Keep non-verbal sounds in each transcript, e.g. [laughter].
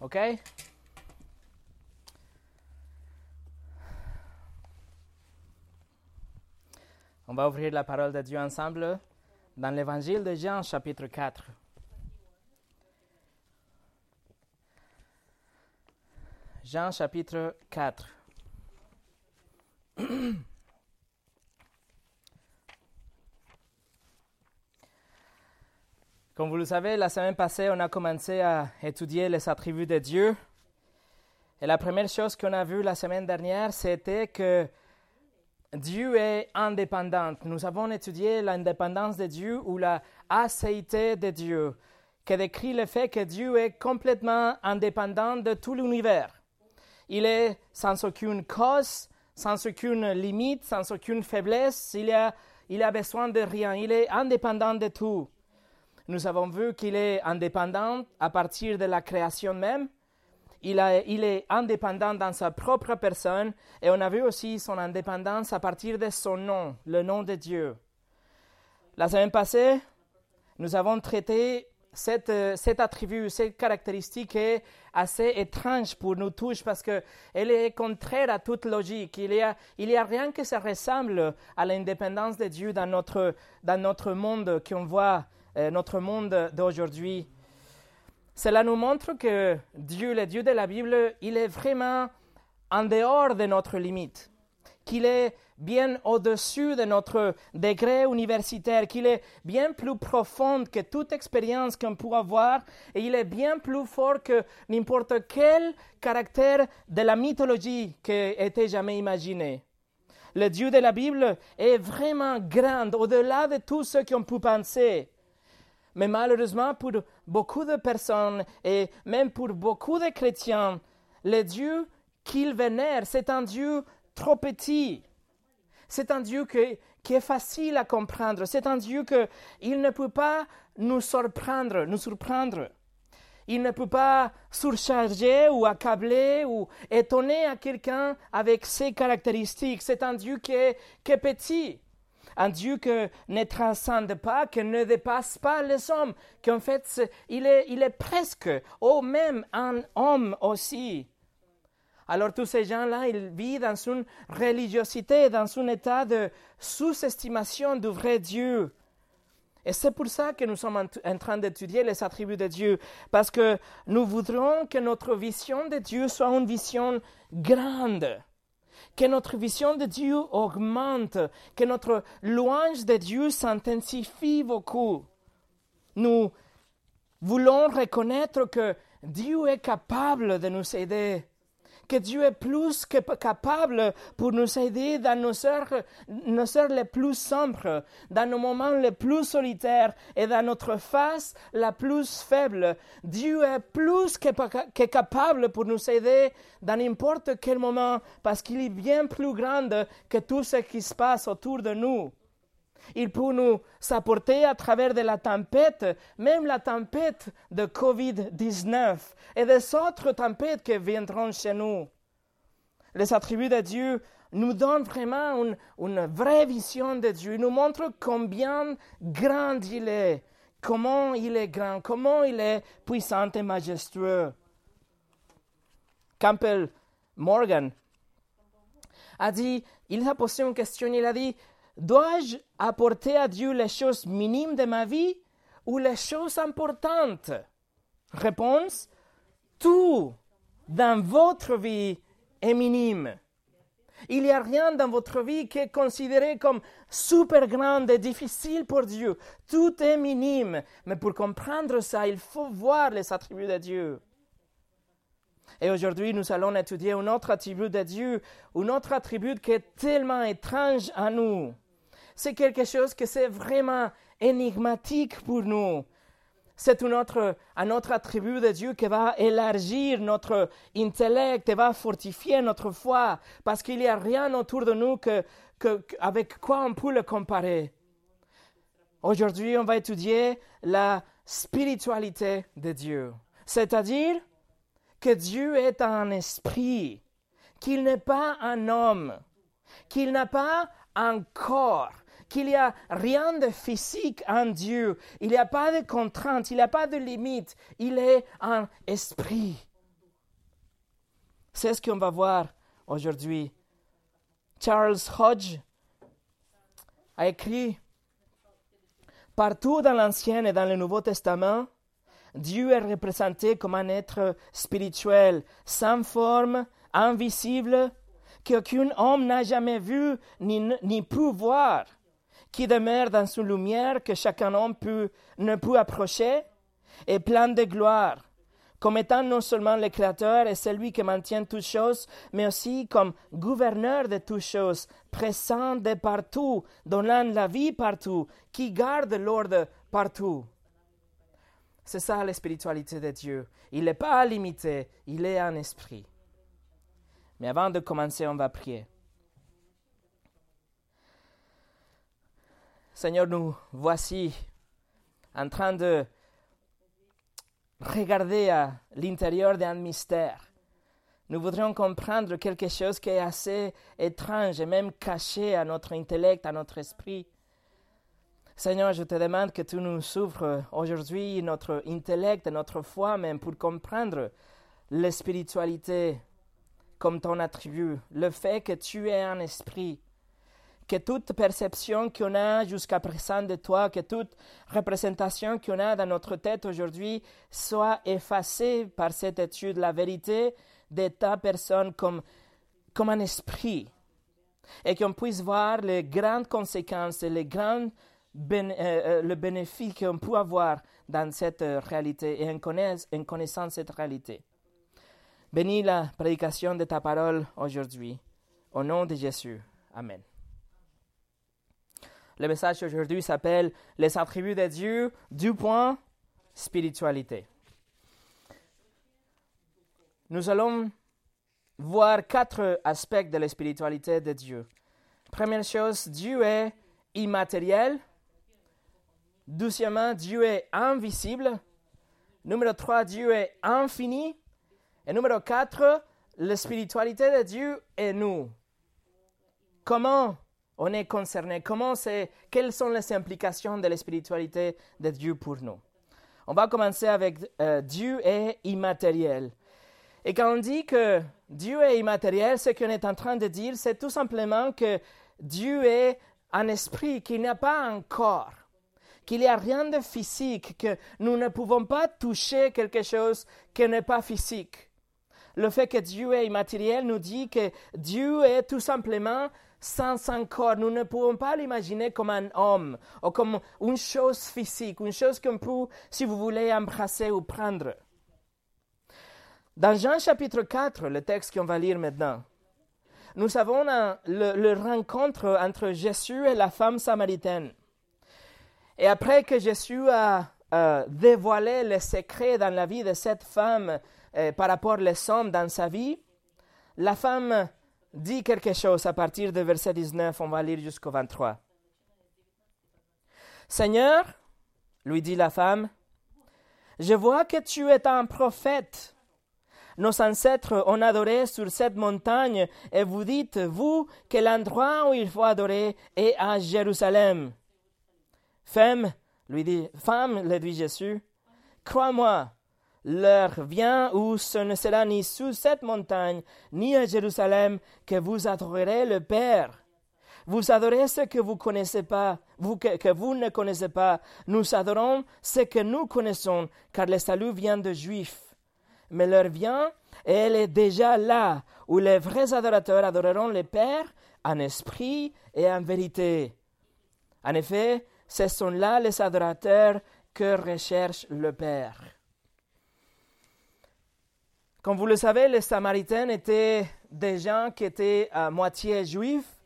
OK? On va ouvrir la parole de Dieu ensemble dans l'évangile de Jean, chapitre 4. Jean, chapitre 4. [clears throat] Comme vous le savez, la semaine passée, on a commencé à étudier les attributs de Dieu. Et la première chose qu'on a vue la semaine dernière, c'était que Dieu est indépendant. Nous avons étudié l'indépendance de Dieu ou la acéité de Dieu, qui décrit le fait que Dieu est complètement indépendant de tout l'univers. Il est sans aucune cause, sans aucune limite, sans aucune faiblesse. Il a, il a besoin de rien. Il est indépendant de tout. Nous avons vu qu'il est indépendant à partir de la création même. Il, est indépendant dans sa propre personne et on a vu aussi son indépendance à partir de son nom, le nom de Dieu. La semaine passée, nous avons traité cette, cet attribut, cette caractéristique est assez étrange pour nous tous parce qu'elle est contraire à toute logique. Il n'y a, a rien qui se ressemble à l'indépendance de Dieu dans notre, dans notre monde qu'on voit, notre monde d'aujourd'hui. Cela nous montre que Dieu, le Dieu de la Bible, il est vraiment en dehors de notre limite, qu'il est bien au-dessus de notre degré universitaire, qu'il est bien plus profond que toute expérience qu'on peut avoir, et il est bien plus fort que n'importe quel caractère de la mythologie qui ait été jamais imaginé. Le Dieu de la Bible est vraiment grand, au-delà de tout ce qu'on peut penser. Mais malheureusement, pour beaucoup de personnes et même pour beaucoup de chrétiens, le Dieu qu'ils vénèrent, c'est un Dieu trop petit. C'est un Dieu qui est facile à comprendre. C'est un Dieu qu'il ne peut pas nous surprendre, nous surprendre. Il ne peut pas surcharger ou accabler ou étonner à quelqu'un avec ses caractéristiques. C'est un Dieu qui est petit un Dieu qui ne transcende pas, qui ne dépasse pas les hommes, qu'en fait, il est, presque, au même un homme aussi. Alors tous ces gens-là, ils vivent dans une religiosité, dans un état de sous-estimation du vrai Dieu. Et c'est pour ça que nous sommes en train d'étudier les attributs de Dieu, parce que nous voudrons que notre vision de Dieu soit une vision grande que notre vision de Dieu augmente, que notre louange de Dieu s'intensifie beaucoup. Nous voulons reconnaître que Dieu est capable de nous aider, que Dieu est plus que capable pour nous aider dans nos heures, les plus sombres, dans nos moments les plus solitaires et dans notre face la plus faible. Dieu est plus que, que capable pour nous aider dans n'importe quel moment parce qu'il est bien plus grand que tout ce qui se passe autour de nous. Il peut nous apporter à travers de la tempête, même la tempête de Covid-19 et des autres tempêtes qui viendront chez nous. Les attributs de Dieu nous donnent vraiment une, une vraie vision de Dieu. Ils nous montrent combien grand il est, comment il est grand, comment il est puissant et majestueux. Campbell Morgan a dit, il a posé une question, il a dit, Dois-je apporter à Dieu les choses minimes de ma vie ou les choses importantes? Réponse Tout dans votre vie est minime. Il n'y a rien dans votre vie qui est considéré comme super grand et difficile pour Dieu. Tout est minime. Mais pour comprendre ça, il faut voir les attributs de Dieu. Et aujourd'hui, nous allons étudier un autre attribut de Dieu, un autre attribut qui est tellement étrange à nous. C'est quelque chose que c'est vraiment énigmatique pour nous. C'est un autre, un autre attribut de Dieu qui va élargir notre intellect et va fortifier notre foi, parce qu'il n'y a rien autour de nous que, avec quoi on peut le comparer. Aujourd'hui, on va étudier la spiritualité de Dieu, c'est-à-dire que Dieu est un esprit, qu'il n'est pas un homme, qu'il n'a pas un corps, qu'il n'y a rien de physique en Dieu, il n'y a pas de contraintes, il n'y a pas de limites, il est un esprit. C'est ce qu'on va voir aujourd'hui. Charles Hodge a écrit Partout dans l'Ancien et dans le Nouveau Testament, Dieu est représenté comme un être spirituel, sans forme, invisible, qu'aucun homme n'a jamais vu ni, ni pu voir, qui demeure dans une lumière que chacun homme ne peut approcher, et plein de gloire, comme étant non seulement le Créateur et celui qui maintient toutes choses, mais aussi comme gouverneur de toutes choses, présent de partout, donnant la vie partout, qui garde l'ordre partout. C'est ça la spiritualité de Dieu. Il n'est pas limité, il est un esprit. Mais avant de commencer, on va prier. Seigneur, nous voici en train de regarder à l'intérieur d'un mystère. Nous voudrions comprendre quelque chose qui est assez étrange et même caché à notre intellect, à notre esprit. Seigneur, je te demande que tu nous ouvres aujourd'hui notre intellect notre foi même pour comprendre la spiritualité comme ton attribut, le fait que tu es un esprit, que toute perception qu'on a jusqu'à présent de toi, que toute représentation qu'on a dans notre tête aujourd'hui soit effacée par cette étude, la vérité de ta personne comme, comme un esprit, et qu'on puisse voir les grandes conséquences et les grandes ben, euh, le bénéfice qu'on peut avoir dans cette réalité et en, en connaissant cette réalité. Bénis la prédication de ta parole aujourd'hui. Au nom de Jésus. Amen. Le message aujourd'hui s'appelle Les attributs de Dieu, du point spiritualité. Nous allons voir quatre aspects de la spiritualité de Dieu. Première chose, Dieu est immatériel. Deuxièmement, Dieu est invisible. Numéro 3, Dieu est infini. Et numéro 4, la spiritualité de Dieu est nous. Comment on est concerné? Comment c'est Quelles sont les implications de la spiritualité de Dieu pour nous? On va commencer avec euh, Dieu est immatériel. Et quand on dit que Dieu est immatériel, ce qu'on est en train de dire, c'est tout simplement que Dieu est un esprit qui n'a pas un corps qu'il n'y a rien de physique, que nous ne pouvons pas toucher quelque chose qui n'est pas physique. Le fait que Dieu est immatériel nous dit que Dieu est tout simplement sans un corps. Nous ne pouvons pas l'imaginer comme un homme ou comme une chose physique, une chose qu'on peut, si vous voulez, embrasser ou prendre. Dans Jean chapitre 4, le texte qu'on va lire maintenant, nous avons le rencontre entre Jésus et la femme samaritaine. Et après que Jésus a dévoilé le secret dans la vie de cette femme euh, par rapport aux hommes dans sa vie, la femme dit quelque chose à partir du verset 19, on va lire jusqu'au 23. Seigneur, lui dit la femme, je vois que tu es un prophète. Nos ancêtres ont adoré sur cette montagne et vous dites, vous, que l'endroit où il faut adorer est à Jérusalem. Femme, lui dit, femme, lui dit Jésus, crois-moi, l'heure vient où ce ne sera ni sous cette montagne, ni à Jérusalem, que vous adorerez le Père. Vous adorez ce que vous connaissez pas, vous que, que, vous ne connaissez pas. Nous adorons ce que nous connaissons, car le salut vient de Juifs. Mais l'heure vient, et elle est déjà là, où les vrais adorateurs adoreront le Père en esprit et en vérité. En effet, ce sont là les adorateurs que recherche le Père. Comme vous le savez, les Samaritains étaient des gens qui étaient à moitié juifs,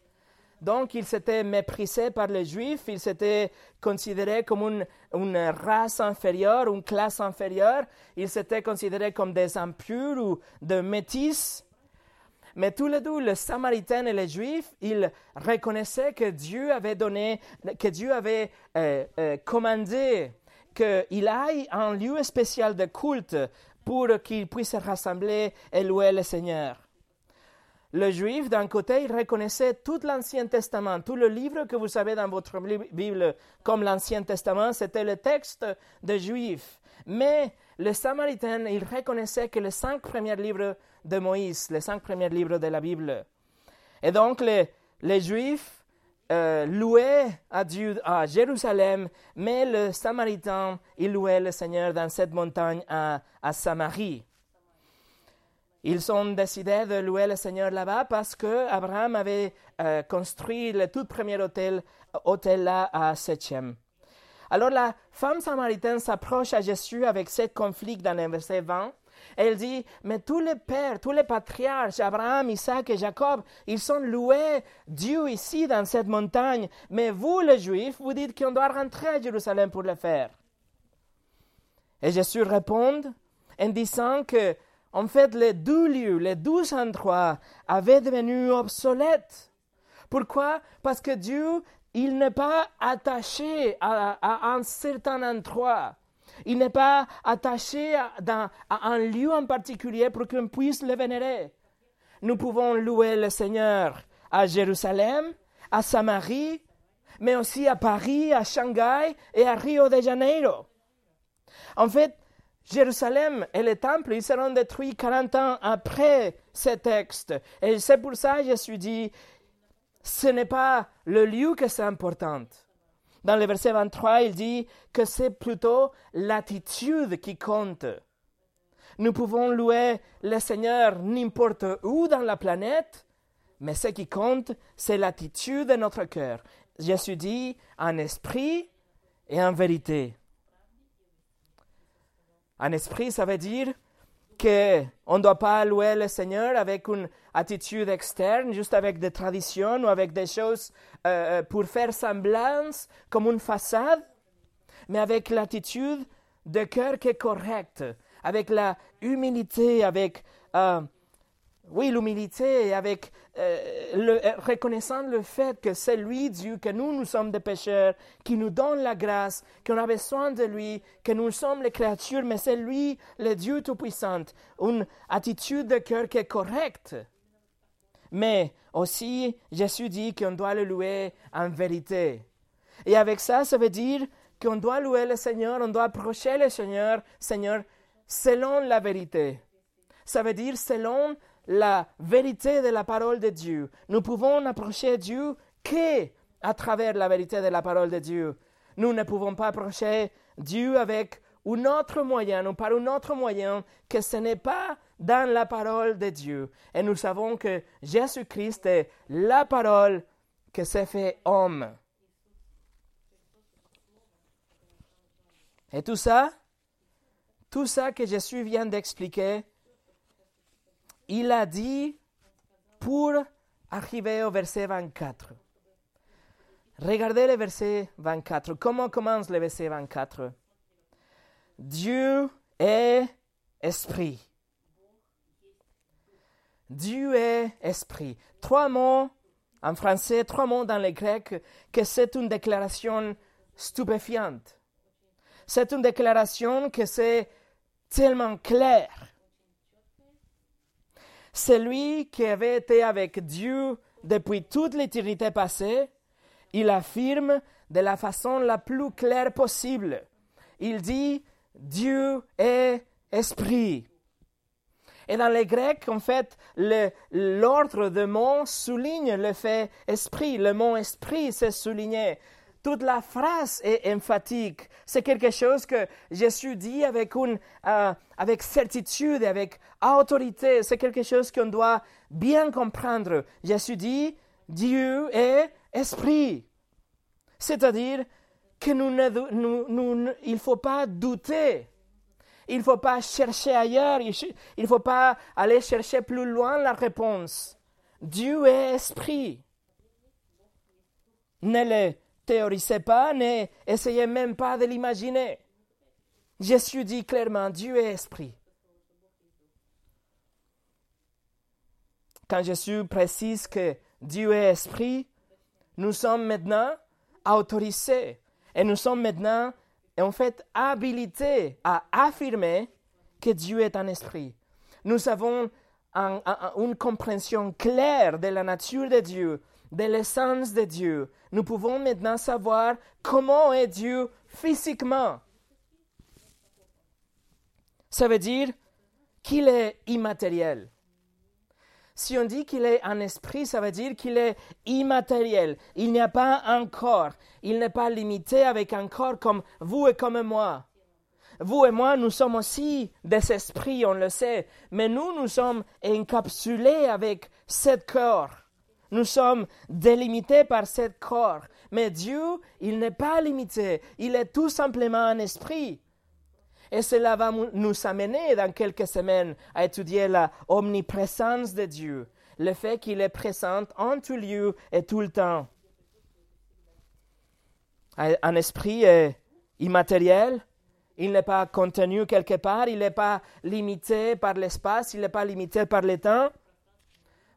donc ils s'étaient méprisés par les Juifs, ils s'étaient considérés comme une, une, race inférieure, une classe inférieure, ils s'étaient considérés comme des impurs ou des métis. Mais tous les deux, les Samaritains et les Juifs, ils reconnaissaient que Dieu avait donné, que Dieu avait euh, euh, commandé qu'il aille un lieu spécial de culte pour qu'ils puissent se rassembler et louer le Seigneur. Le juif, d'un côté, il reconnaissait tout l'Ancien Testament, tout le livre que vous savez dans votre Bible comme l'Ancien Testament, c'était le texte des Juifs. Mais le Samaritain, il reconnaissait que les cinq premiers livres de Moïse, les cinq premiers livres de la Bible. Et donc, les, les Juifs euh, louaient à Dieu à Jérusalem, mais le Samaritain, il louait le Seigneur dans cette montagne à, à Samarie. Ils ont décidé de louer le Seigneur là-bas parce que Abraham avait euh, construit le tout premier hôtel, hôtel là à Sechem. Alors la femme samaritaine s'approche à Jésus avec ce conflit dans le verset 20. Elle dit, mais tous les pères, tous les patriarches, Abraham, Isaac et Jacob, ils sont loués Dieu ici dans cette montagne, mais vous les Juifs, vous dites qu'on doit rentrer à Jérusalem pour le faire. Et Jésus répond en disant que, en fait, les deux lieux, les douze endroits avaient devenu obsolètes. Pourquoi? Parce que Dieu il n'est pas attaché à, un certain endroit. Il n'est pas attaché à, un lieu en particulier pour qu'on puisse le vénérer. Nous pouvons louer le Seigneur à Jérusalem, à Samarie, mais aussi à Paris, à Shanghai et à Rio de Janeiro. En fait, Jérusalem et le temple, ils seront détruits 40 ans après ce texte. Et c'est pour ça que je suis dit, ce n'est pas le lieu que c'est important. Dans le verset 23, il dit que c'est plutôt l'attitude qui compte. Nous pouvons louer le Seigneur n'importe où dans la planète, mais ce qui compte, c'est l'attitude de notre cœur. Jésus dit en esprit et en vérité. En esprit, ça veut dire qu'on ne doit pas louer le Seigneur avec une attitude externe, juste avec des traditions ou avec des choses euh, euh, pour faire semblance, comme une façade, mais avec l'attitude de cœur qui est correcte, avec la humilité, avec euh, oui, l'humilité, avec euh, euh, reconnaissant le fait que c'est lui, Dieu, que nous, nous sommes des pécheurs, qui nous donne la grâce, qu'on a besoin de lui, que nous sommes les créatures, mais c'est lui, le Dieu Tout-Puissant. Une attitude de cœur qui est correcte. Mais aussi, Jésus dit qu'on doit le louer en vérité. Et avec ça, ça veut dire qu'on doit louer le Seigneur, on doit approcher le Seigneur, Seigneur, selon la vérité. Ça veut dire selon la vérité de la parole de Dieu. Nous pouvons approcher Dieu que à travers la vérité de la parole de Dieu. Nous ne pouvons pas approcher Dieu avec un autre moyen ou par un autre moyen que ce n'est pas dans la parole de Dieu. Et nous savons que Jésus-Christ est la parole que s'est fait homme. Et tout ça, tout ça que Jésus vient d'expliquer, il a dit pour arriver au verset 24. Regardez le verset 24. Comment commence le verset 24 Dieu est esprit. Dieu est esprit. Trois mots en français, trois mots dans le grec, que c'est une déclaration stupéfiante. C'est une déclaration que c'est tellement clair celui qui avait été avec Dieu depuis toute l'éternité passée, il affirme de la façon la plus claire possible. Il dit Dieu est esprit. Et dans les Grecs, en fait, l'ordre de mots souligne le fait esprit. Le mot esprit, c'est souligné toute la phrase est emphatique. C'est quelque chose que Jésus dit avec, une, euh, avec certitude avec autorité. C'est quelque chose qu'on doit bien comprendre. Jésus dit, Dieu est esprit. C'est-à-dire que nous ne, il ne faut pas douter. Il ne faut pas chercher ailleurs. Il ne faut pas aller chercher plus loin la réponse. Dieu est esprit. Ne le théorisez pas, n'essayez même pas de l'imaginer. Jésus dit clairement, Dieu est esprit. Quand Jésus précise que Dieu est esprit, nous sommes maintenant autorisés et nous sommes maintenant en fait habilités à affirmer que Dieu est un esprit. Nous avons une compréhension claire de la nature de Dieu, de l'essence de Dieu, nous pouvons maintenant savoir comment est Dieu physiquement. Ça veut dire qu'il est immatériel. Si on dit qu'il est un esprit, ça veut dire qu'il est immatériel. Il n'y a pas un corps. Il n'est pas limité avec un corps comme vous et comme moi. Vous et moi, nous sommes aussi des esprits, on le sait, mais nous, nous sommes encapsulés avec ce corps. Nous sommes délimités par ce corps. Mais Dieu, il n'est pas limité. Il est tout simplement un esprit. Et cela va nous amener dans quelques semaines à étudier la omniprésence de Dieu, le fait qu'il est présent en tout lieu et tout le temps. Un esprit est immatériel, il n'est pas contenu quelque part, il n'est pas limité par l'espace, il n'est pas limité par le temps.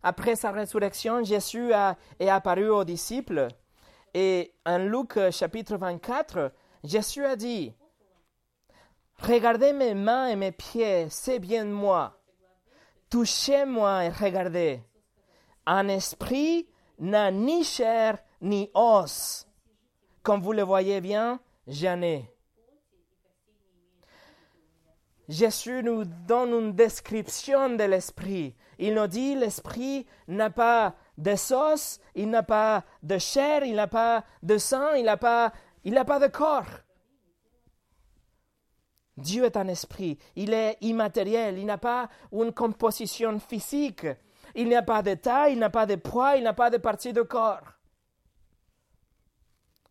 Après sa résurrection, Jésus est apparu aux disciples. Et en Luc chapitre 24, Jésus a dit, Regardez mes mains et mes pieds, c'est bien moi. Touchez-moi et regardez. Un esprit n'a ni chair ni os. Comme vous le voyez bien, j'en ai. Jésus nous donne une description de l'esprit. Il nous dit l'esprit n'a pas de sauce, il n'a pas de chair, il n'a pas de sang, il n'a pas, il n'a pas de corps. Dieu est un esprit, il est immatériel, il n'a pas une composition physique, il n'a pas de taille, il n'a pas de poids, il n'a pas de partie de corps.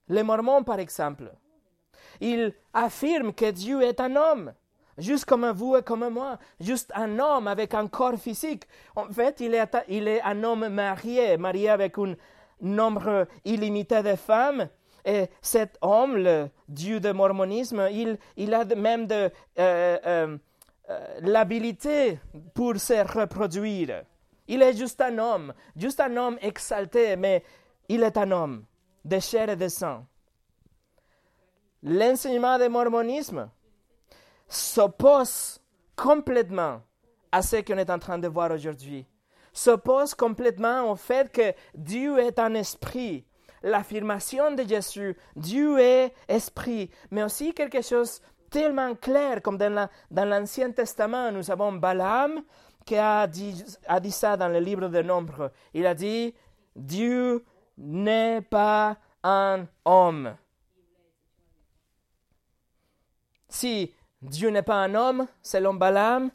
Les Mormons, par exemple, ils affirment que Dieu est un homme, juste comme vous et comme moi, juste un homme avec un corps physique. En fait, il est, un homme marié, marié avec un nombre illimité de femmes, et cet homme, le dieu du mormonisme, il, il a même de, euh, euh, euh, l'habilité pour se reproduire. Il est juste un homme, juste un homme exalté, mais il est un homme de chair et de sang. L'enseignement du mormonisme s'oppose complètement à ce qu'on est en train de voir aujourd'hui. S'oppose complètement au fait que Dieu est un esprit l'affirmation de Jésus, Dieu est esprit, mais aussi quelque chose tellement clair comme dans l'Ancien Testament, nous avons Balaam qui a dit, a dit ça dans le livre de Nombres. Il a dit, Dieu n'est pas un homme. Si Dieu n'est pas un homme, selon Balaam,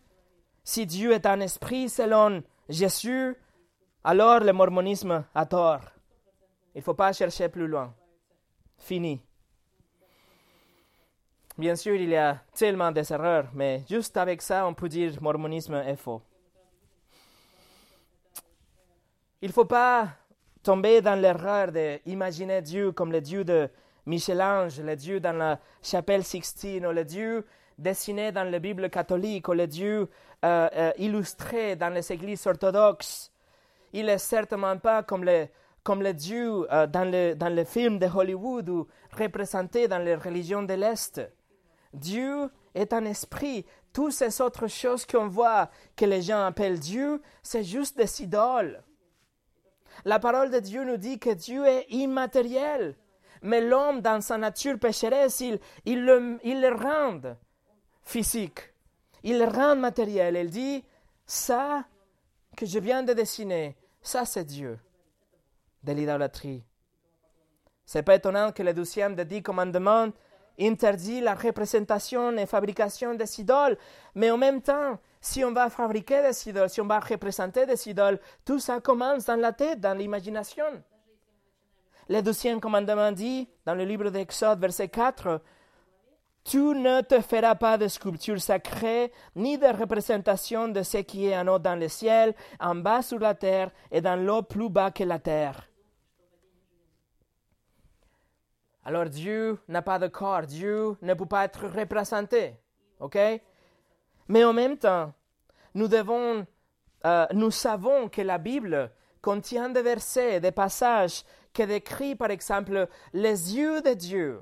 si Dieu est un esprit, selon Jésus, alors le mormonisme a tort. Il ne faut pas chercher plus loin. Fini. Bien sûr, il y a tellement des erreurs, mais juste avec ça, on peut dire mormonisme est faux. Il ne faut pas tomber dans l'erreur d'imaginer Dieu comme le Dieu de Michel-Ange, le Dieu dans la chapelle Sixtine, ou le Dieu dessiné dans la Bible catholique, ou le Dieu euh, euh, illustré dans les églises orthodoxes. Il n'est certainement pas comme le comme le Dieu euh, dans, le, dans les films de Hollywood ou représenté dans les religions de l'Est. Dieu est un esprit. Toutes ces autres choses qu'on voit que les gens appellent Dieu, c'est juste des idoles. La parole de Dieu nous dit que Dieu est immatériel. Mais l'homme, dans sa nature pécheresse, il, il, le, il le rend physique. Il rend matériel. Il dit, ça que je viens de dessiner, ça c'est Dieu de l'idolâtrie. C'est pas étonnant que le douzième des dix commandements interdit la représentation et fabrication des idoles, mais en même temps, si on va fabriquer des idoles, si on va représenter des idoles, tout ça commence dans la tête, dans l'imagination. Le douzième commandement dit, dans le livre d'Exode, verset 4, tu ne te feras pas de sculpture sacrée, ni de représentation de ce qui est en haut dans le ciel, en bas sur la terre et dans l'eau plus bas que la terre. Alors Dieu n'a pas de corps, Dieu ne peut pas être représenté. OK? Mais en même temps, nous devons, euh, nous savons que la Bible contient des versets, des passages qui décrivent par exemple les yeux de Dieu.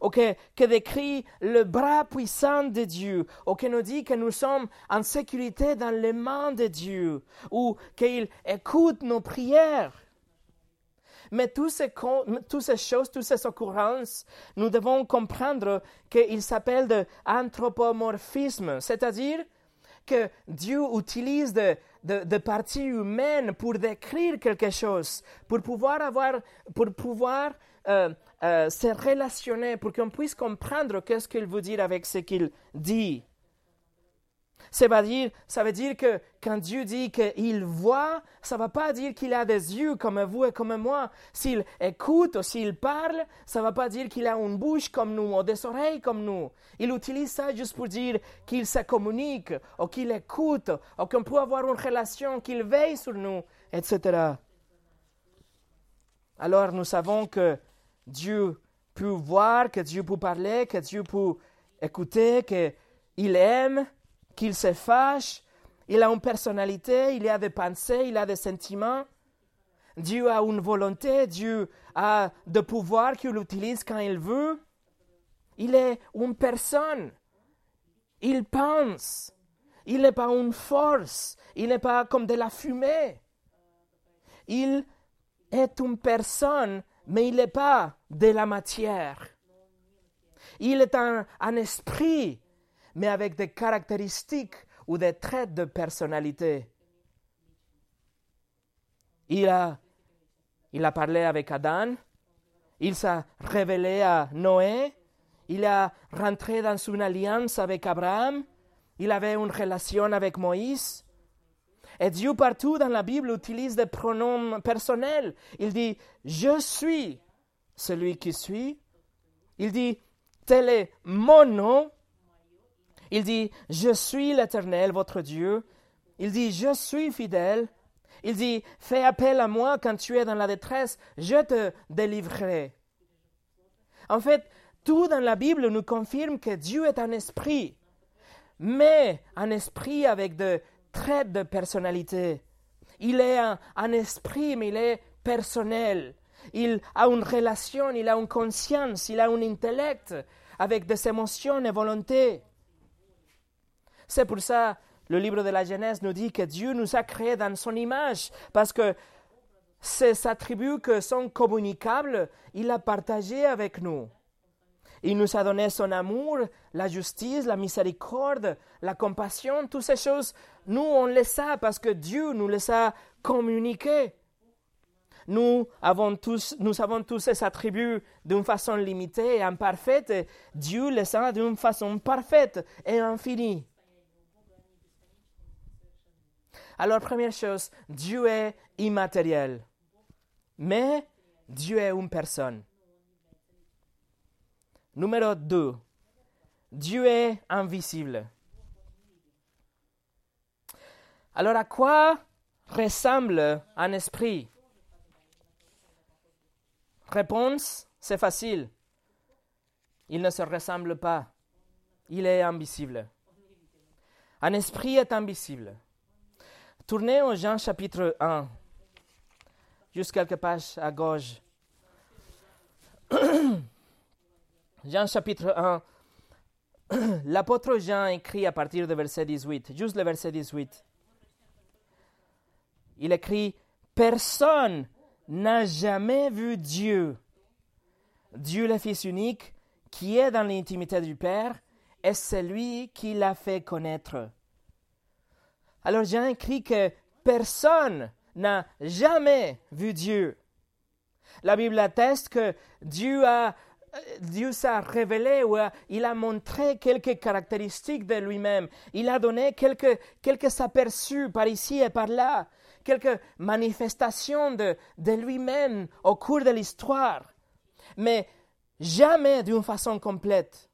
Ou que, décrit le bras puissant de Dieu, ou qui nous dit que nous sommes en sécurité dans les mains de Dieu, ou qu'il écoute nos prières. Mais toutes ces, toutes ces choses, toutes ces occurrences, nous devons comprendre qu'il s'appelle de anthropomorphisme, c'est-à-dire que Dieu utilise de, de, parties humaines pour décrire quelque chose, pour pouvoir avoir, pour pouvoir euh, euh, se relationner, pour qu'on puisse comprendre qu'est-ce qu'il veut dire avec ce qu'il dit. Ça veut dire, ça veut dire que quand Dieu dit qu'il voit, ça ne va pas dire qu'il a des yeux comme vous et comme moi. S'il écoute ou s'il parle, ça ne va pas dire qu'il a une bouche comme nous ou des oreilles comme nous. Il utilise ça juste pour dire qu'il se communique ou qu'il écoute ou qu'on peut avoir une relation, qu'il veille sur nous, etc. Alors nous savons que Dieu peut voir, que Dieu peut parler, que Dieu peut écouter, qu'il aime, qu'il se fâche, il a une personnalité, il a des pensées, il a des sentiments. Dieu a une volonté, Dieu a de pouvoir qu'il utilise quand il veut. Il est une personne. Il pense. Il n'est pas une force. Il n'est pas comme de la fumée. Il est une personne, mais il n'est pas de la matière. Il est un, esprit, mais avec des caractéristiques ou des traits de personnalité. Il a, il a parlé avec Adam, il s'est révélé à Noé, il a rentré dans une alliance avec Abraham, il avait une relation avec Moïse. Et Dieu partout dans la Bible utilise des pronoms personnels. Il dit Je suis celui qui suis. Il dit Tel est mon nom. Il dit, je suis l'Éternel, votre Dieu. Il dit, je suis fidèle. Il dit, fais appel à moi quand tu es dans la détresse, je te délivrerai. En fait, tout dans la Bible nous confirme que Dieu est un esprit, mais un esprit avec des traits de personnalité. Il est un, esprit, mais il est personnel. Il a une relation, il a une conscience, il a un intellect avec des émotions et volontés. C'est pour ça le livre de la Genèse nous dit que Dieu nous a créés dans son image, parce que ces attributs qui sont communicables, il a partagé avec nous. Il nous a donné son amour, la justice, la miséricorde, la compassion, toutes ces choses. Nous, on les sait parce que Dieu nous les a communiquées. Nous avons tous, nous avons tous ces attributs d'une façon limitée et imparfaite. Dieu les a d'une façon parfaite et infinie. Alors, première chose, Dieu est immatériel. Mais Dieu est une personne. Numéro 2. Dieu est invisible. Alors à quoi ressemble un esprit? Réponse, c'est facile. Il ne se ressemble pas. Il est invisible. Un esprit est invisible. Tournez au Jean chapitre 1, juste quelques pages à gauche. [clears throat] Jean chapitre 1. [clears throat] L'apôtre Jean écrit à partir du verset 18, juste le verset 18. Il écrit Personne n'a jamais vu Dieu. Dieu le Fils unique, qui est dans l'intimité du Père, est celui qui l'a fait connaître. Alors Jean écrit que personne n'a jamais vu Dieu. La Bible atteste que Dieu a Dieu s'est révélé ou il a montré quelques caractéristiques de lui-même. Il a donné quelques, quelques aperçus par ici et par là, quelques manifestations de, de lui-même au cours de l'histoire, mais jamais d'une façon complète.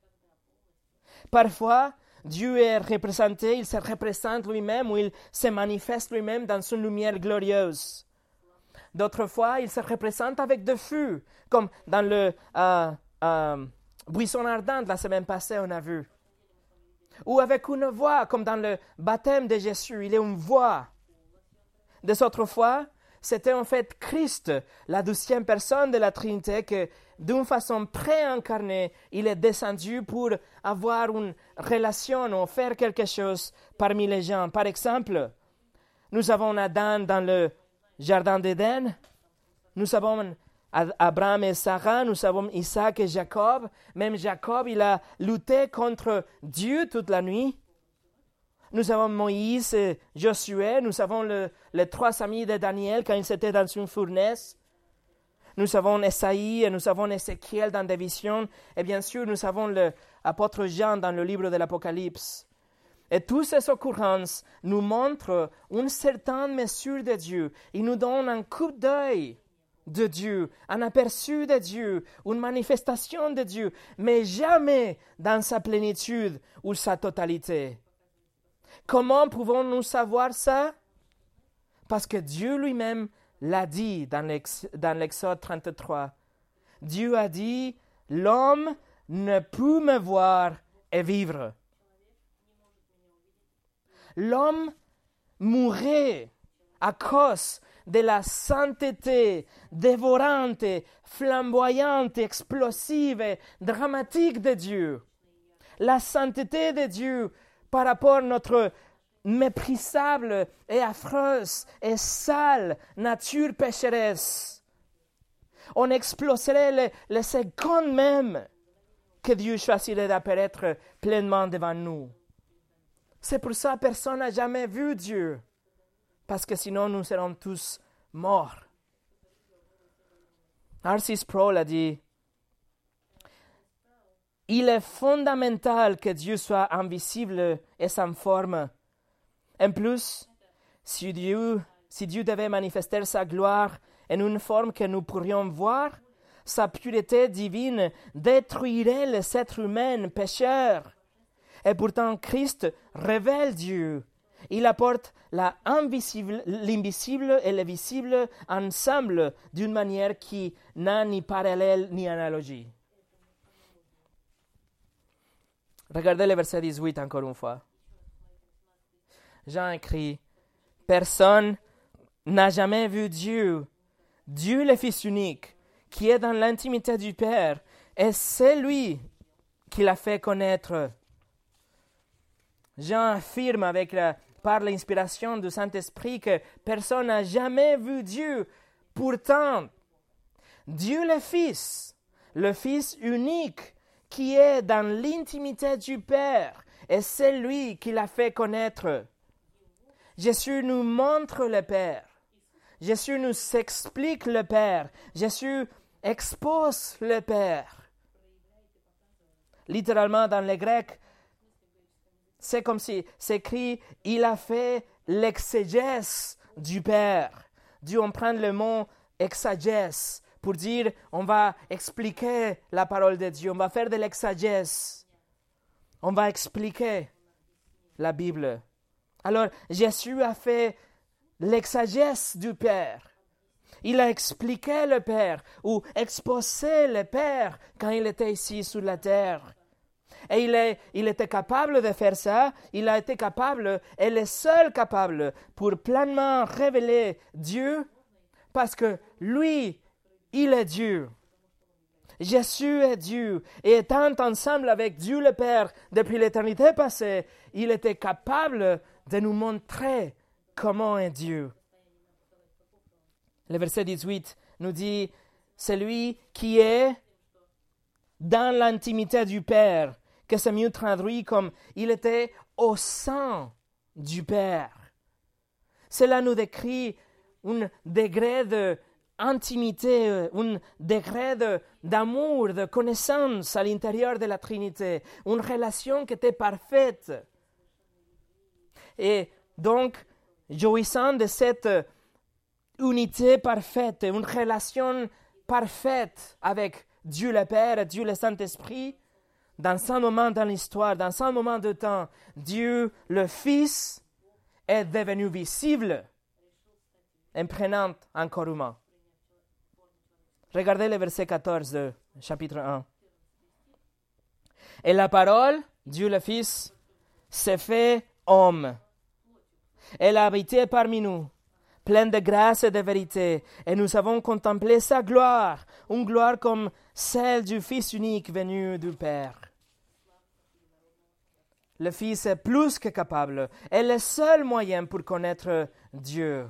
Parfois, Dieu est représenté, il se représente lui-même ou il se manifeste lui-même dans une lumière glorieuse. D'autres fois, il se représente avec de feu, comme dans le euh, euh, buisson ardent de la semaine passée, on a vu. Ou avec une voix, comme dans le baptême de Jésus, il est une voix. Des autres fois, c'était en fait Christ, la douzième personne de la Trinité, qui d'une façon préincarnée, il est descendu pour avoir une relation ou faire quelque chose parmi les gens. Par exemple, nous avons Adam dans le jardin d'Éden, nous avons Abraham et Sarah, nous avons Isaac et Jacob. Même Jacob, il a lutté contre Dieu toute la nuit. Nous avons Moïse et Josué. Nous avons les trois amis de Daniel quand ils étaient dans une fournaise. Nous avons Esaïe et nous avons Ézéchiel dans des visions. Et bien sûr, nous avons l'apôtre Jean dans le livre de l'Apocalypse. Et toutes ces occurrences nous montrent une certaine mesure de Dieu. Il nous donne un coup d'œil de Dieu, un aperçu de Dieu, une manifestation de Dieu, mais jamais dans sa plénitude ou sa totalité. Comment pouvons-nous savoir ça? Parce que Dieu lui-même l'a dit dans l'Exode 33. Dieu a dit, l'homme ne peut me voir et vivre. L'homme mourrait à cause de la sainteté dévorante, flamboyante, explosive, dramatique de Dieu. La sainteté de Dieu par rapport à notre méprisable et affreuse et sale nature pécheresse. On exploserait le, second même que Dieu choisirait d'apparaître pleinement devant nous. C'est pour ça que personne n'a jamais vu Dieu parce que sinon nous serons tous morts. Narcisse Pro l'a dit, il est fondamental que Dieu soit invisible et sans forme. En plus, si Dieu, si Dieu devait manifester sa gloire en une forme que nous pourrions voir, sa pureté divine détruirait les êtres humains pécheurs. Et pourtant, Christ révèle Dieu il apporte l'invisible et le visible ensemble d'une manière qui n'a ni parallèle ni analogie. Regardez le verset 18 encore une fois. Jean écrit, Personne n'a jamais vu Dieu, Dieu le Fils unique, qui est dans l'intimité du Père, et c'est lui qui l'a fait connaître. Jean affirme avec la par l'inspiration du Saint-Esprit que personne n'a jamais vu Dieu. Pourtant, Dieu le Fils, le Fils unique, qui est dans l'intimité du Père, et c'est lui qui l'a fait connaître. Jésus nous montre le Père. Jésus nous explique le Père. Jésus expose le Père. Littéralement, dans le grec, c'est comme si c'est écrit, il a fait l'exégèse du Père. Dieu, prend le mot exagèse pour dire, on va expliquer la parole de Dieu, on va faire de l'exagèse. On va expliquer la Bible. Alors, Jésus a fait l'exagèse du Père. Il a expliqué le Père ou exposé le Père quand il était ici sur la terre. Et il, est, il était capable de faire ça, il a été capable, et le seul capable pour pleinement révéler Dieu, parce que lui, il est Dieu. Jésus est Dieu, et étant ensemble avec Dieu le Père depuis l'éternité passée, il était capable de nous montrer comment est Dieu. Le verset 18 nous dit, celui qui est dans l'intimité du Père que c'est mieux traduit comme il était au sein du Père. Cela nous décrit un degré d'intimité, un degré d'amour, de, connaissance à l'intérieur de la Trinité, une relation qui était parfaite. Et donc, jouissant de cette unité parfaite, une relation parfaite avec Dieu le Père et Dieu le Saint-Esprit, dans un moment dans l'histoire, dans un moment de temps, Dieu le Fils est devenu visible, imprenant encore humain. Regardez le verset 14 du chapitre 1. Et la parole, Dieu le Fils, s'est fait homme. Elle a habité parmi nous. Plein de grâce et de vérité, et nous avons contemplé sa gloire, une gloire comme celle du Fils unique venu du Père. Le Fils est plus que capable, est le seul moyen pour connaître Dieu.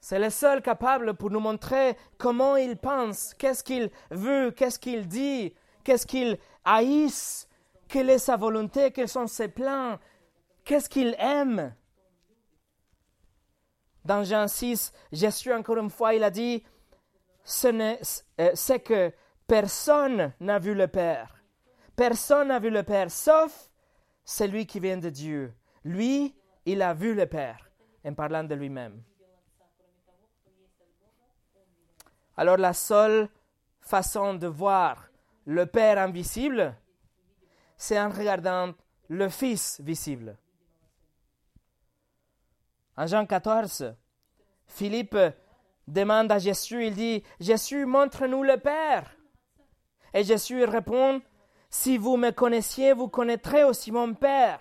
C'est le seul capable pour nous montrer comment il pense, qu'est-ce qu'il veut, qu'est-ce qu'il dit, qu'est-ce qu'il haïsse, quelle est sa volonté, quels sont ses plans, qu'est-ce qu'il aime. Dans Jean 6, Jésus, encore une fois, il a dit, euh, c'est que personne n'a vu le Père. Personne n'a vu le Père, sauf celui qui vient de Dieu. Lui, il a vu le Père, en parlant de lui-même. Alors la seule façon de voir le Père invisible, c'est en regardant le Fils visible. En Jean 14, Philippe demande à Jésus, il dit, Jésus, montre-nous le Père. Et Jésus répond, Si vous me connaissiez, vous connaîtrez aussi mon Père.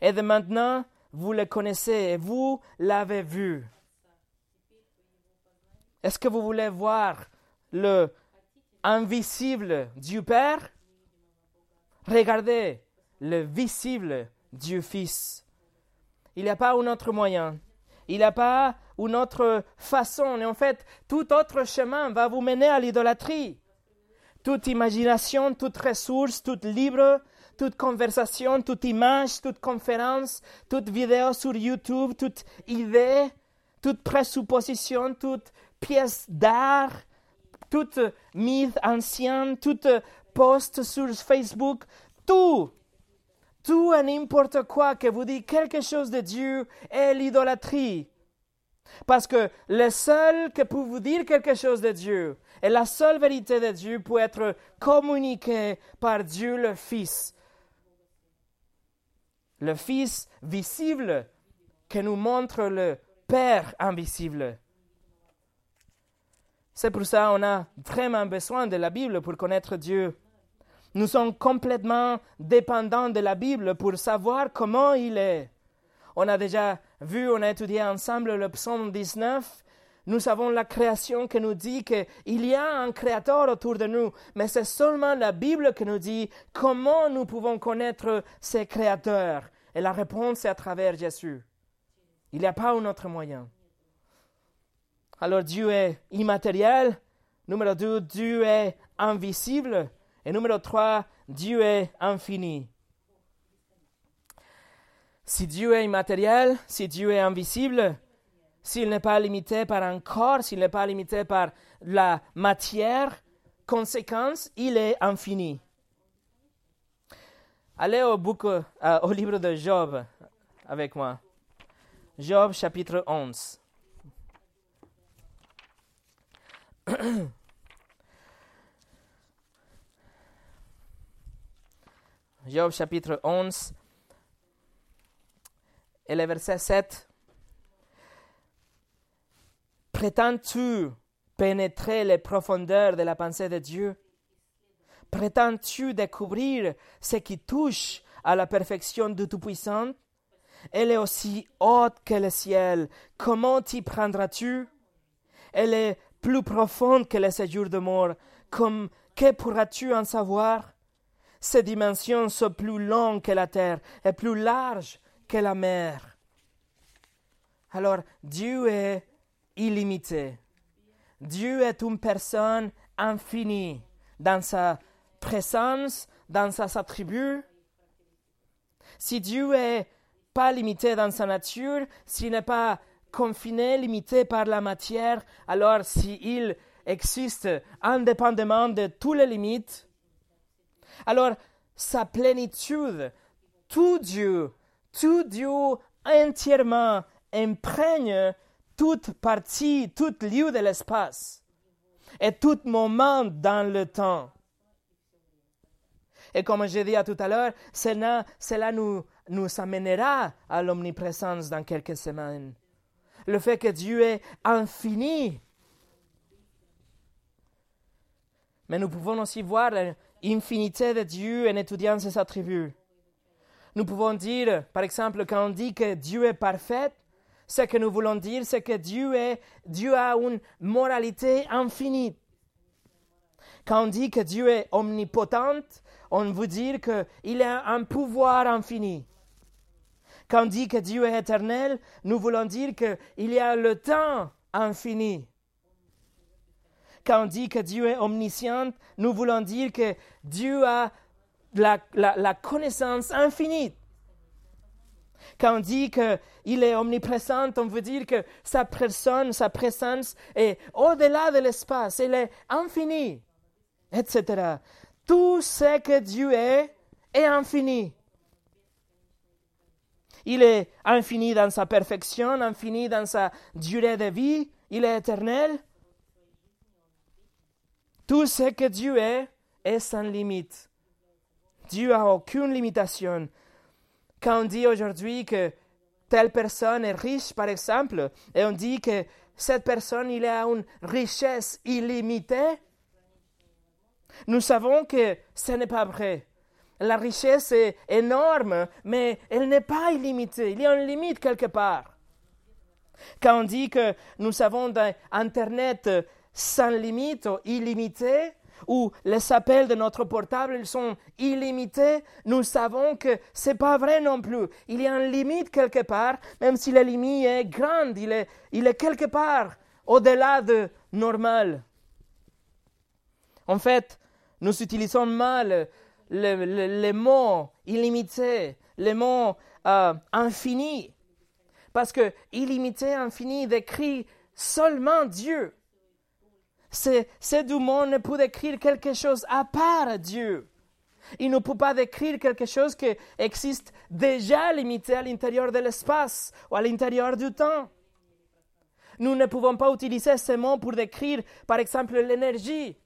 Et de maintenant, vous le connaissez et vous l'avez vu. Est-ce que vous voulez voir le invisible du Père? Regardez le visible du Fils. Il n'y a pas un autre moyen. Il n'y a pas une autre façon. Et en fait, tout autre chemin va vous mener à l'idolâtrie. Toute imagination, toute ressource, toute livre, toute conversation, toute image, toute conférence, toute vidéo sur YouTube, toute idée, toute présupposition, toute pièce d'art, toute mythe ancienne, toute post sur Facebook, tout, tout et n'importe quoi que vous dit quelque chose de Dieu est l'idolâtrie. Parce que le seul qui peut vous dire quelque chose de Dieu et la seule vérité de Dieu peut être communiquée par Dieu le Fils. Le Fils visible qui nous montre le Père invisible. C'est pour ça qu'on a vraiment besoin de la Bible pour connaître Dieu. Nous sommes complètement dépendants de la Bible pour savoir comment il est. On a déjà vu, on a étudié ensemble le psaume 19. Nous avons la création qui nous dit qu'il y a un créateur autour de nous, mais c'est seulement la Bible qui nous dit comment nous pouvons connaître ces créateurs. Et la réponse est à travers Jésus. Il n'y a pas un autre moyen. Alors Dieu est immatériel. Numéro deux, Dieu est invisible. Et numéro trois, Dieu est infini. Si Dieu est immatériel, si Dieu est invisible, s'il n'est pas limité par un corps, s'il n'est pas limité par la matière, conséquence, il est infini. Allez au, euh, au livre de Job avec moi. Job chapitre 11. [clears throat] Job chapitre 11 et le verset 7. Prétends-tu pénétrer les profondeurs de la pensée de Dieu? Prétends-tu découvrir ce qui touche à la perfection du Tout-Puissant? Elle est aussi haute que le ciel. Comment t'y prendras-tu? Elle est plus profonde que les séjours de mort. Comme que pourras-tu en savoir? Ces dimensions sont plus longues que la terre et plus larges que la mer. Alors Dieu est illimité. Dieu est une personne infinie dans sa présence, dans sa attributs. Si Dieu est pas limité dans sa nature, s'il n'est pas confiné, limité par la matière, alors s'il existe indépendamment de toutes les limites, alors sa plénitude, tout Dieu, tout Dieu entièrement imprègne toute partie, tout lieu de l'espace et tout moment dans le temps. Et comme je dit tout à l'heure, cela, nous, nous amènera à l'omniprésence dans quelques semaines le fait que Dieu est infini. Mais nous pouvons aussi voir l'infinité de Dieu en étudiant ses attributs. Nous pouvons dire, par exemple, quand on dit que Dieu est parfait, ce que nous voulons dire, c'est que Dieu, est, Dieu a une moralité infinie. Quand on dit que Dieu est omnipotent, on veut dire qu'il a un pouvoir infini. Quand on dit que Dieu est éternel, nous voulons dire qu'il y a le temps infini. Quand on dit que Dieu est omniscient, nous voulons dire que Dieu a la, connaissance infinie. Quand on dit qu'il est omniprésent, on veut dire que sa personne, sa présence est au-delà de l'espace, elle est infinie, etc. Tout ce que Dieu est est infini. Il est infini dans sa perfection, infini dans sa durée de vie, il est éternel. Tout ce que Dieu est est sans limite. Dieu n'a aucune limitation. Quand on dit aujourd'hui que telle personne est riche, par exemple, et on dit que cette personne, il a une richesse illimitée, nous savons que ce n'est pas vrai. La richesse est énorme, mais elle n'est pas illimitée. Il y a une limite quelque part. Quand on dit que nous avons Internet sans limite ou illimité, où les appels de notre portable ils sont illimités, nous savons que ce n'est pas vrai non plus. Il y a une limite quelque part, même si la limite est grande, il est, il est quelque part au-delà de normal. En fait, nous utilisons mal les mots illimités, les mots euh, infinis, parce que illimité, infini décrit seulement Dieu c'est du monde ne peut décrire quelque chose à part Dieu. Il ne peut pas décrire quelque chose qui existe déjà limité à l'intérieur de l'espace ou à l'intérieur du temps. Nous ne pouvons pas utiliser ces mots pour décrire, par exemple, l'énergie.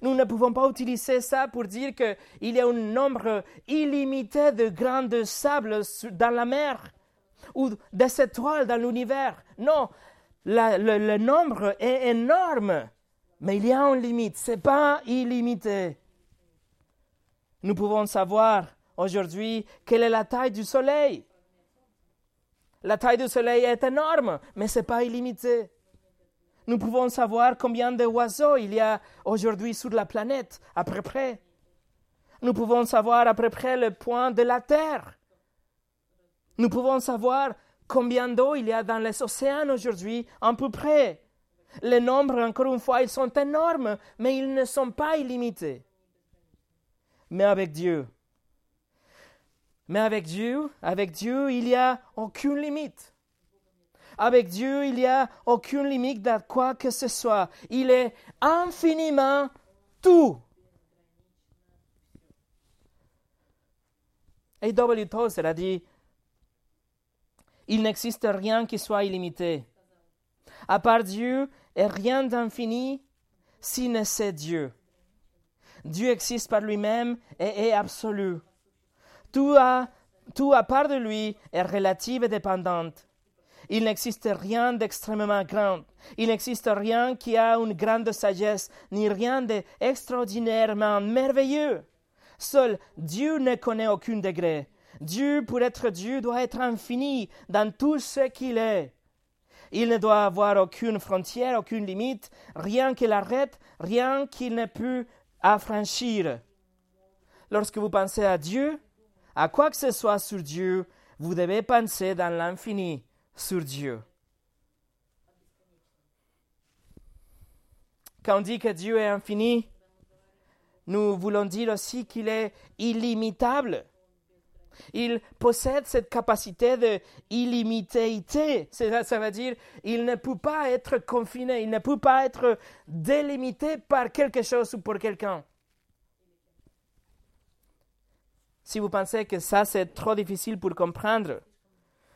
Nous ne pouvons pas utiliser ça pour dire qu'il y a un nombre illimité de grains de sable dans la mer ou des étoiles dans l'univers. Non, le nombre est énorme. Mais il y a une limite, ce n'est pas illimité. Nous pouvons savoir aujourd'hui quelle est la taille du Soleil. La taille du Soleil est énorme, mais ce n'est pas illimité. Nous pouvons savoir combien d'oiseaux il y a aujourd'hui sur la planète, à peu près. Nous pouvons savoir à peu près le point de la Terre. Nous pouvons savoir combien d'eau il y a dans les océans aujourd'hui, à peu près. Les nombres, encore une fois, ils sont énormes, mais ils ne sont pas illimités. Mais avec Dieu, mais avec Dieu, avec Dieu, il n'y a aucune limite. Avec Dieu, il n'y a aucune limite à quoi que ce soit. Il est infiniment tout. Et W. Tozer a dit, il n'existe rien qui soit illimité. À part Dieu, et rien d'infini si ne c'est Dieu. Dieu existe par lui-même et est absolu. Tout à, tout à part de lui est relatif et dépendant. Il n'existe rien d'extrêmement grand. Il n'existe rien qui a une grande sagesse, ni rien d'extraordinairement merveilleux. Seul Dieu ne connaît aucun degré. Dieu, pour être Dieu, doit être infini dans tout ce qu'il est. Il ne doit avoir aucune frontière, aucune limite, rien qui l'arrête, rien qu'il ne peut affranchir. Lorsque vous pensez à Dieu, à quoi que ce soit sur Dieu, vous devez penser dans l'infini sur Dieu. Quand on dit que Dieu est infini, nous voulons dire aussi qu'il est illimitable. Il possède cette capacité de illimité. Ça veut dire il ne peut pas être confiné, il ne peut pas être délimité par quelque chose ou pour quelqu'un. Si vous pensez que ça c'est trop difficile pour comprendre,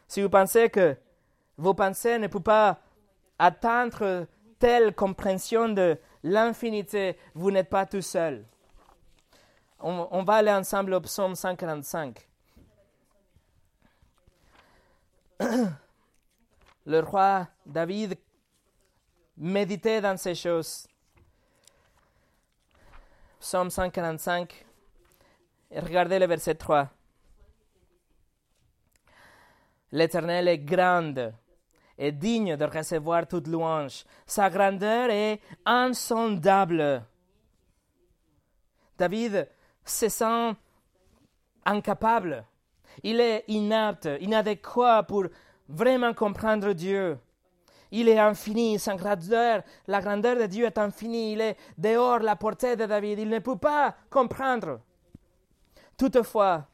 si vous pensez que vos pensées ne peuvent pas atteindre telle compréhension de l'infinité, vous n'êtes pas tout seul. On, va aller ensemble au psaume 145. Le roi David méditait dans ces choses. Psaume 145, et regardez le verset 3. L'Éternel est grande est digne de recevoir toute louange. Sa grandeur est insondable. David se sent incapable. Il est inapte, inadéquat pour vraiment comprendre Dieu. Il est infini, sa grandeur, la grandeur de Dieu est infinie, il est dehors la portée de David, il ne peut pas comprendre. Toutefois,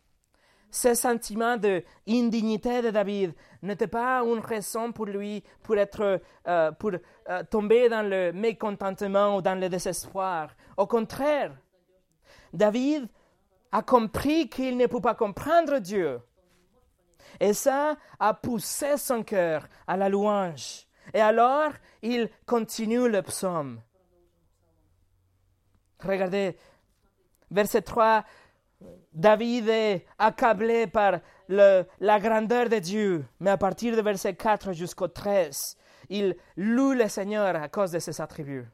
ce sentiment d'indignité de David n'était pas une raison pour lui pour, être, euh, pour euh, tomber dans le mécontentement ou dans le désespoir. Au contraire, David a compris qu'il ne peut pas comprendre Dieu. Et ça a poussé son cœur à la louange. Et alors, il continue le psaume. Regardez, verset 3, David est accablé par la grandeur de Dieu, mais à partir de verset 4 jusqu'au 13, il loue le Seigneur à cause de ses attributs.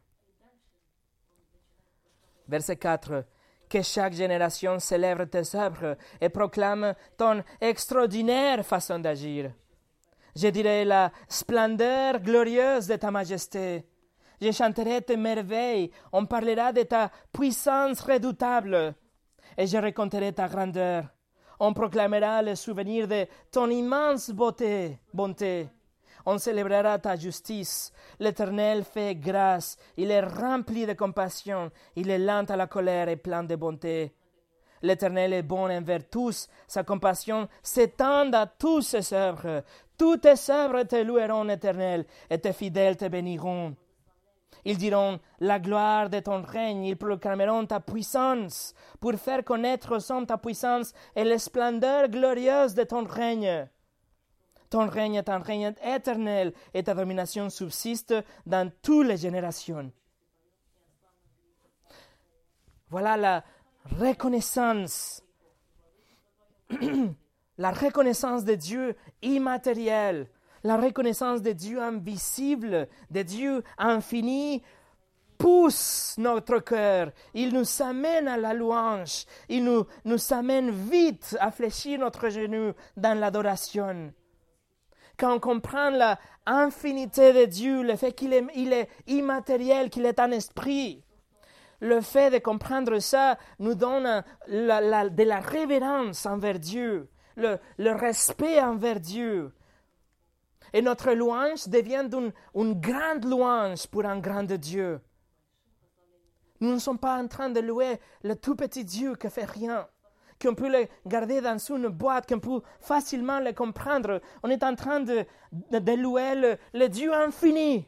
Verset 4, que chaque génération célèbre tes œuvres et proclame ton extraordinaire façon d'agir. Je dirai la splendeur glorieuse de ta majesté. Je chanterai tes merveilles, on parlera de ta puissance redoutable, et je raconterai ta grandeur. On proclamera le souvenir de ton immense beauté, bonté. On célébrera ta justice. L'Éternel fait grâce. Il est rempli de compassion. Il est lent à la colère et plein de bonté. L'Éternel est bon envers tous. Sa compassion s'étend à tous ses œuvres. Toutes tes œuvres te loueront, Éternel, et tes fidèles te béniront. Ils diront la gloire de ton règne, ils proclameront ta puissance pour faire connaître aux ta puissance et la splendeur glorieuse de ton règne. Ton règne est un règne éternel et ta domination subsiste dans toutes les générations. Voilà la reconnaissance, [clears throat] la reconnaissance de Dieu immatériel, la reconnaissance de Dieu invisible, de Dieu infini, pousse notre cœur, il nous amène à la louange, il nous, nous amène vite à fléchir notre genou dans l'adoration quand on comprend l'infinité de Dieu, le fait qu'il est, immatériel, qu'il est un esprit, le fait de comprendre ça nous donne de la révérence envers Dieu, le, respect envers Dieu. Et notre louange devient une, une grande louange pour un grand Dieu. Nous ne sommes pas en train de louer le tout petit Dieu qui fait rien qu'on peut le garder dans une boîte, qu'on peut facilement le comprendre. On est en train de, de, louer le, Dieu infini.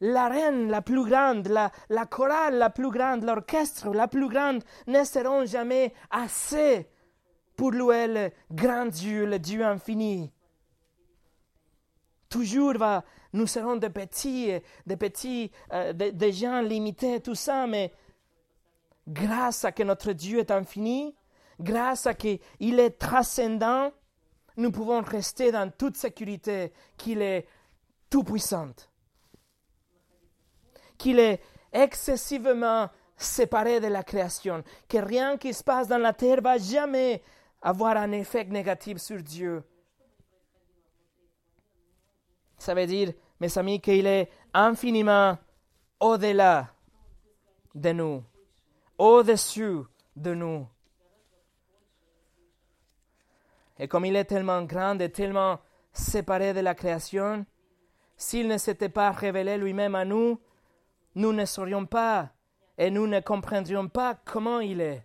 La reine la plus grande, la, la chorale la plus grande, l'orchestre la plus grande ne seront jamais assez pour louer le grand Dieu, le Dieu infini. Toujours va, nous serons des petits, des petits, euh, des gens limités, tout ça, mais grâce à que notre Dieu est infini, grâce à qu'il est transcendant, nous pouvons rester dans toute sécurité qu'il est tout-puissant, qu'il est excessivement séparé de la création, que rien qui se passe dans la terre va jamais avoir un effet négatif sur Dieu. Ça veut dire, mes amis, qu'il est infiniment au-delà de nous au-dessus de nous. Et comme il est tellement grand et tellement séparé de la création, s'il ne s'était pas révélé lui-même à nous, nous ne saurions pas et nous ne comprendrions pas comment il est.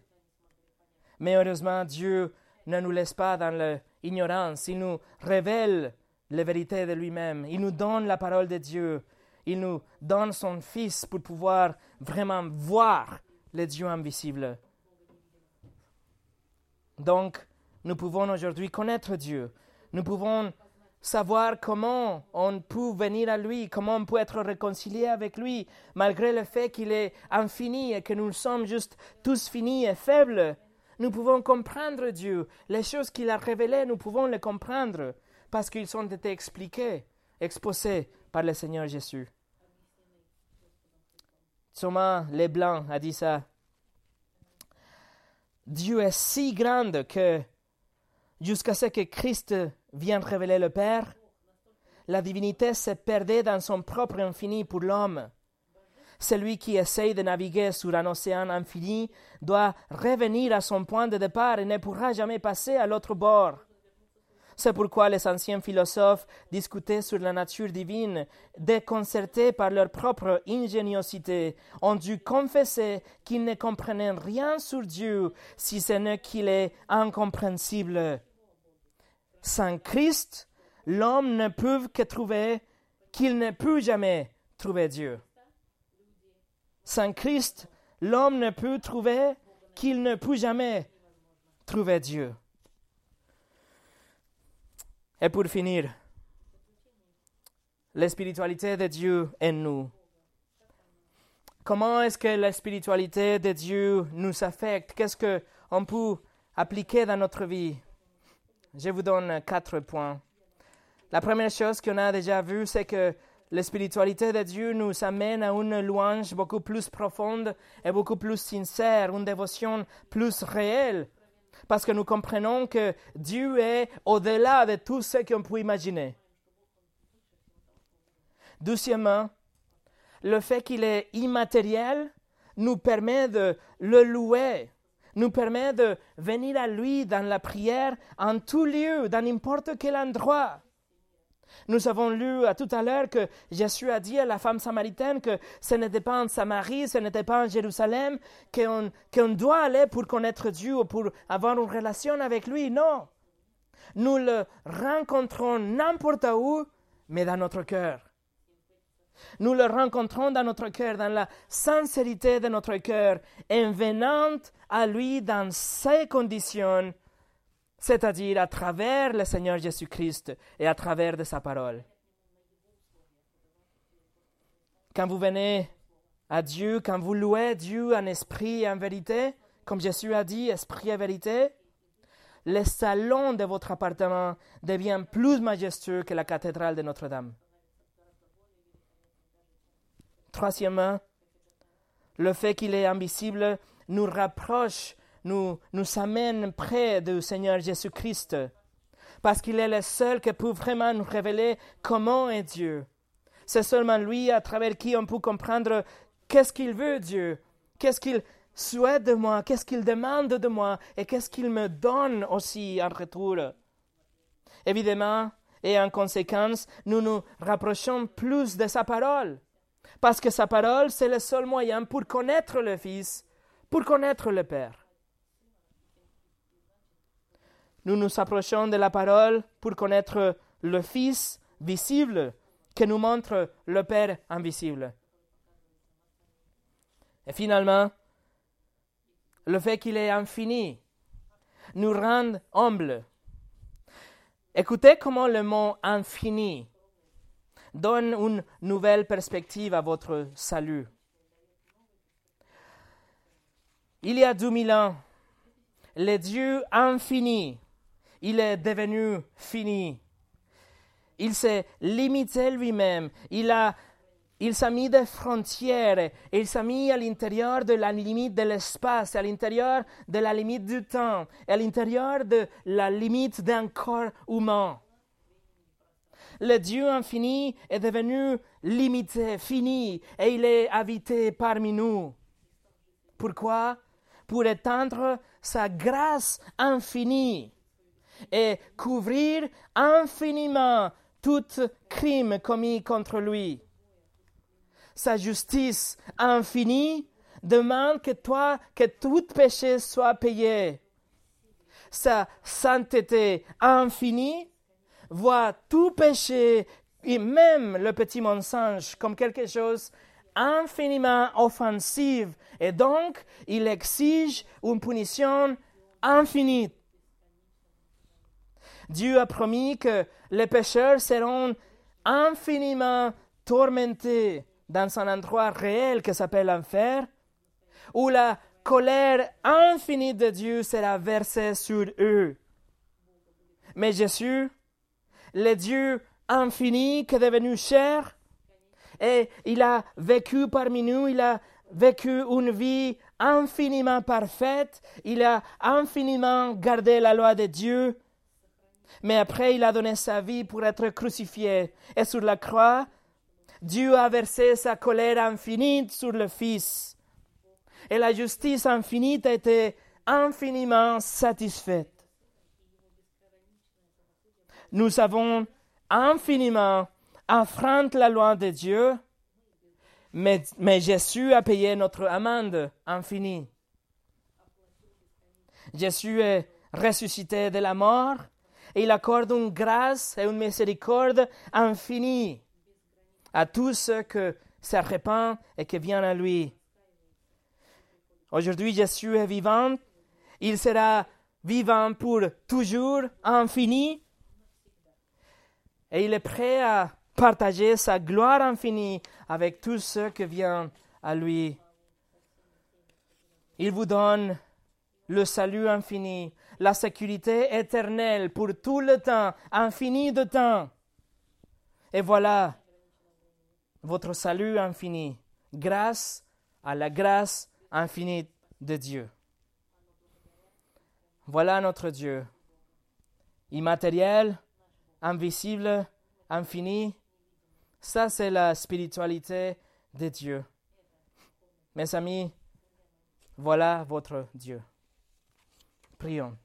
Mais heureusement, Dieu ne nous laisse pas dans l'ignorance. Il nous révèle la vérité de lui-même. Il nous donne la parole de Dieu. Il nous donne son Fils pour pouvoir vraiment voir les dieux invisibles. Donc, nous pouvons aujourd'hui connaître Dieu. Nous pouvons savoir comment on peut venir à lui, comment on peut être réconcilié avec lui, malgré le fait qu'il est infini et que nous sommes juste tous finis et faibles. Nous pouvons comprendre Dieu. Les choses qu'il a révélées, nous pouvons les comprendre parce qu'ils ont été expliqués, exposés par le Seigneur Jésus. Thomas Leblanc a dit ça. Dieu est si grand que jusqu'à ce que Christ vient révéler le Père, la divinité se perdait dans son propre infini pour l'homme. Celui qui essaye de naviguer sur un océan infini doit revenir à son point de départ et ne pourra jamais passer à l'autre bord. C'est pourquoi les anciens philosophes discutaient sur la nature divine, déconcertés par leur propre ingéniosité, ont dû confesser qu'ils ne comprenaient rien sur Dieu, si ce n'est qu'il est incompréhensible. Sans Christ, l'homme ne peut que trouver qu'il ne peut jamais trouver Dieu. Sans Christ, l'homme ne peut trouver qu'il ne peut jamais trouver Dieu. Et pour finir, la spiritualité de Dieu en nous. Comment est-ce que la spiritualité de Dieu nous affecte? Qu'est-ce qu'on peut appliquer dans notre vie? Je vous donne quatre points. La première chose qu'on a déjà vue, c'est que la spiritualité de Dieu nous amène à une louange beaucoup plus profonde et beaucoup plus sincère, une dévotion plus réelle parce que nous comprenons que Dieu est au-delà de tout ce qu'on peut imaginer. Deuxièmement, le fait qu'il est immatériel nous permet de le louer, nous permet de venir à lui dans la prière en tout lieu, dans n'importe quel endroit. Nous avons lu tout à l'heure que Jésus a dit à la femme samaritaine que ce n'était pas en Samarie, ce n'était pas en Jérusalem qu'on doit aller pour connaître Dieu ou pour avoir une relation avec lui. Non. Nous le rencontrons n'importe où, mais dans notre cœur. Nous le rencontrons dans notre cœur, dans la sincérité de notre cœur, en venant à lui dans ses conditions c'est-à-dire à travers le Seigneur Jésus-Christ et à travers de sa parole. Quand vous venez à Dieu, quand vous louez Dieu en esprit et en vérité, comme Jésus a dit, esprit et vérité, le salon de votre appartement devient plus majestueux que la cathédrale de Notre-Dame. Troisièmement, le fait qu'il est invisible nous rapproche nous, nous amène près du Seigneur Jésus-Christ, parce qu'il est le seul qui peut vraiment nous révéler comment est Dieu. C'est seulement lui à travers qui on peut comprendre qu'est-ce qu'il veut Dieu, qu'est-ce qu'il souhaite de moi, qu'est-ce qu'il demande de moi et qu'est-ce qu'il me donne aussi en retour. Évidemment, et en conséquence, nous nous rapprochons plus de sa parole, parce que sa parole, c'est le seul moyen pour connaître le Fils, pour connaître le Père. Nous nous approchons de la parole pour connaître le Fils visible que nous montre le Père invisible. Et finalement, le fait qu'il est infini nous rend humbles. Écoutez comment le mot infini donne une nouvelle perspective à votre salut. Il y a deux mille ans, le Dieu infini il est devenu fini. Il s'est limité lui-même. Il a il s'est mis des frontières il s'est mis à l'intérieur de la limite de l'espace, à l'intérieur de la limite du temps, à l'intérieur de la limite d'un corps humain. Le Dieu infini est devenu limité, fini, et il est habité parmi nous. Pourquoi? Pour étendre sa grâce infinie et couvrir infiniment tout crime commis contre lui. Sa justice infinie demande que toi, tout péché soit payé. Sa sainteté infinie voit tout péché et même le petit mensonge comme quelque chose infiniment offensif et donc il exige une punition infinie Dieu a promis que les pécheurs seront infiniment tourmentés dans un endroit réel qui s'appelle l'enfer, où la colère infinie de Dieu sera versée sur eux. Mais Jésus, le Dieu infini qui est devenu cher, et il a vécu parmi nous, il a vécu une vie infiniment parfaite, il a infiniment gardé la loi de Dieu, Mais après, il a donné sa vie pour être crucifié. Et sur la croix, Dieu a versé sa colère infinie sur le Fils. Et la justice infinie a été infiniment satisfaite. Nous avons infiniment enfreint la loi de Dieu, mais, mais Jésus a payé notre amende infinie. Jésus est ressuscité de la mort et il accorde une grâce et une miséricorde infinie à tous ceux qui se et qui viennent à lui. Aujourd'hui, Jésus est vivant. Il sera vivant pour toujours, infini. Et il est prêt à partager sa gloire infinie avec tous ceux qui viennent à lui. Il vous donne le salut infini, la sécurité éternelle pour tout le temps, infini de temps. Et voilà votre salut infini, grâce à la grâce infinie de Dieu. Voilà notre Dieu, immatériel, invisible, infini. Ça, c'est la spiritualité de Dieu. Mes amis, voilà votre Dieu. Prions.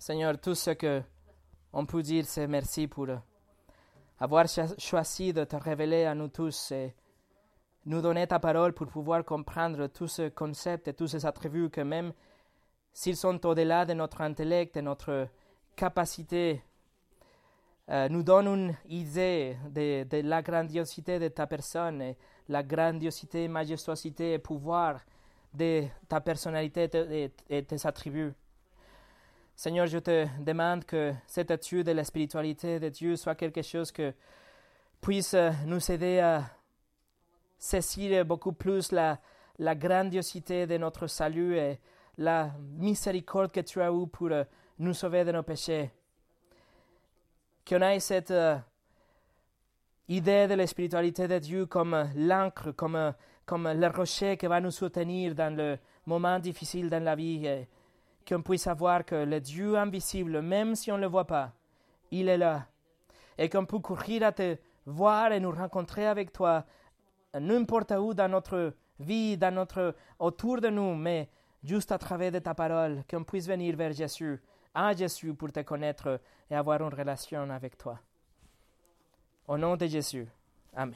Seigneur, tout ce que on peut dire, c'est merci pour avoir choisi de te révéler à nous tous et nous donner ta parole pour pouvoir comprendre tous ces concepts et tous ces attributs que même s'ils sont au-delà de notre intellect et notre capacité, euh, nous donnent une idée de, la grandiosité de ta personne et la grandiosité, majestuosité et pouvoir de ta personnalité et tes attributs. Seigneur, je te demande que cette étude de la spiritualité de Dieu soit quelque chose que puisse nous aider à saisir beaucoup plus la, la grandiosité de notre salut et la miséricorde que tu as eue pour nous sauver de nos péchés. Qu'on ait cette uh, idée de la spiritualité de Dieu comme l'encre, comme, comme le rocher qui va nous soutenir dans le moment difficile dans la vie. Qu'on puisse savoir que le Dieu invisible, même si on ne le voit pas, il est là. Et qu'on peut courir à te voir et nous rencontrer avec toi n'importe où dans notre vie, dans notre, autour de nous, mais juste à travers de ta parole, qu'on puisse venir vers Jésus, à Jésus pour te connaître et avoir une relation avec toi. Au nom de Jésus. Amen.